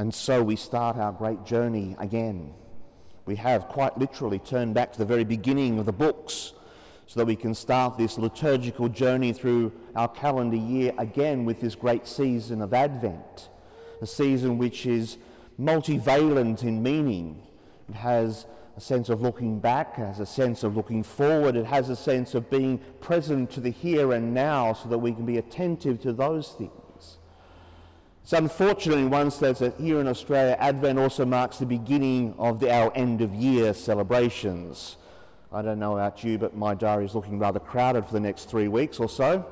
And so we start our great journey again. We have quite literally turned back to the very beginning of the books so that we can start this liturgical journey through our calendar year again with this great season of Advent, a season which is multivalent in meaning. It has a sense of looking back, it has a sense of looking forward, it has a sense of being present to the here and now so that we can be attentive to those things. It's unfortunate in one sense that here in Australia, Advent also marks the beginning of the, our end of year celebrations. I don't know about you, but my diary is looking rather crowded for the next three weeks or so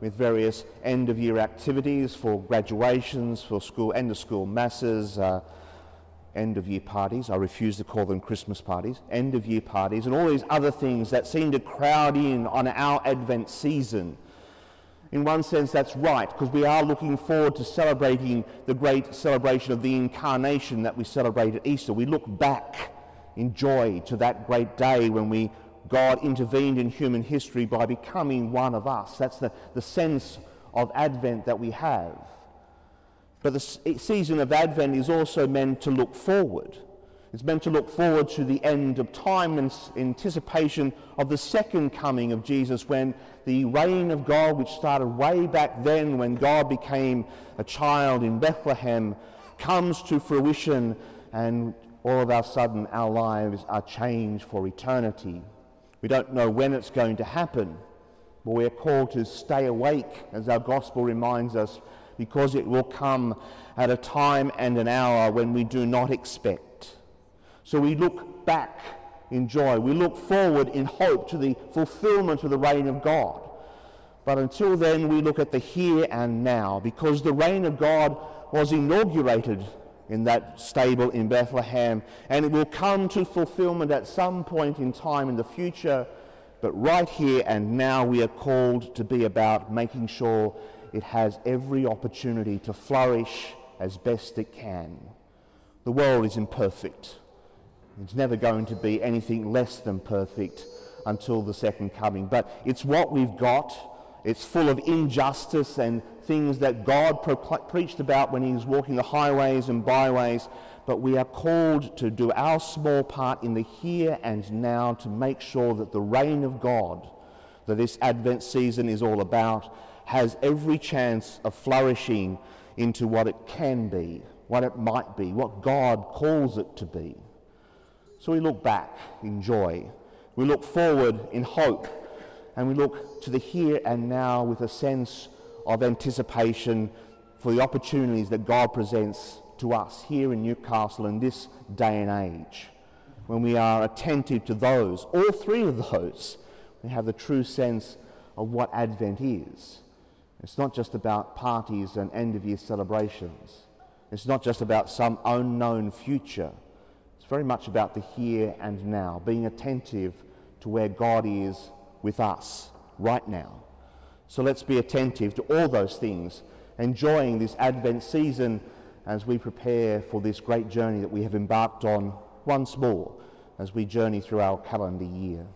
with various end of year activities for graduations, for school, end of school masses, uh, end of year parties. I refuse to call them Christmas parties, end of year parties, and all these other things that seem to crowd in on our Advent season in one sense, that's right, because we are looking forward to celebrating the great celebration of the incarnation that we celebrate at Easter. We look back in joy to that great day when we, God intervened in human history by becoming one of us. That's the, the sense of Advent that we have. But the season of Advent is also meant to look forward. It's meant to look forward to the end of time in anticipation of the second coming of Jesus when the reign of God, which started way back then when God became a child in Bethlehem, comes to fruition and all of a sudden our lives are changed for eternity. We don't know when it's going to happen, but we are called to stay awake, as our gospel reminds us, because it will come at a time and an hour when we do not expect. So we look back in joy. We look forward in hope to the fulfillment of the reign of God. But until then, we look at the here and now because the reign of God was inaugurated in that stable in Bethlehem and it will come to fulfillment at some point in time in the future. But right here and now, we are called to be about making sure it has every opportunity to flourish as best it can. The world is imperfect. It's never going to be anything less than perfect until the second coming. But it's what we've got. It's full of injustice and things that God preached about when he was walking the highways and byways. But we are called to do our small part in the here and now to make sure that the reign of God, that this Advent season is all about, has every chance of flourishing into what it can be, what it might be, what God calls it to be. So we look back in joy, we look forward in hope, and we look to the here and now with a sense of anticipation for the opportunities that God presents to us here in Newcastle in this day and age. When we are attentive to those, all three of those, we have the true sense of what Advent is. It's not just about parties and end of year celebrations. It's not just about some unknown future very much about the here and now, being attentive to where God is with us right now. So let's be attentive to all those things, enjoying this Advent season as we prepare for this great journey that we have embarked on once more as we journey through our calendar year.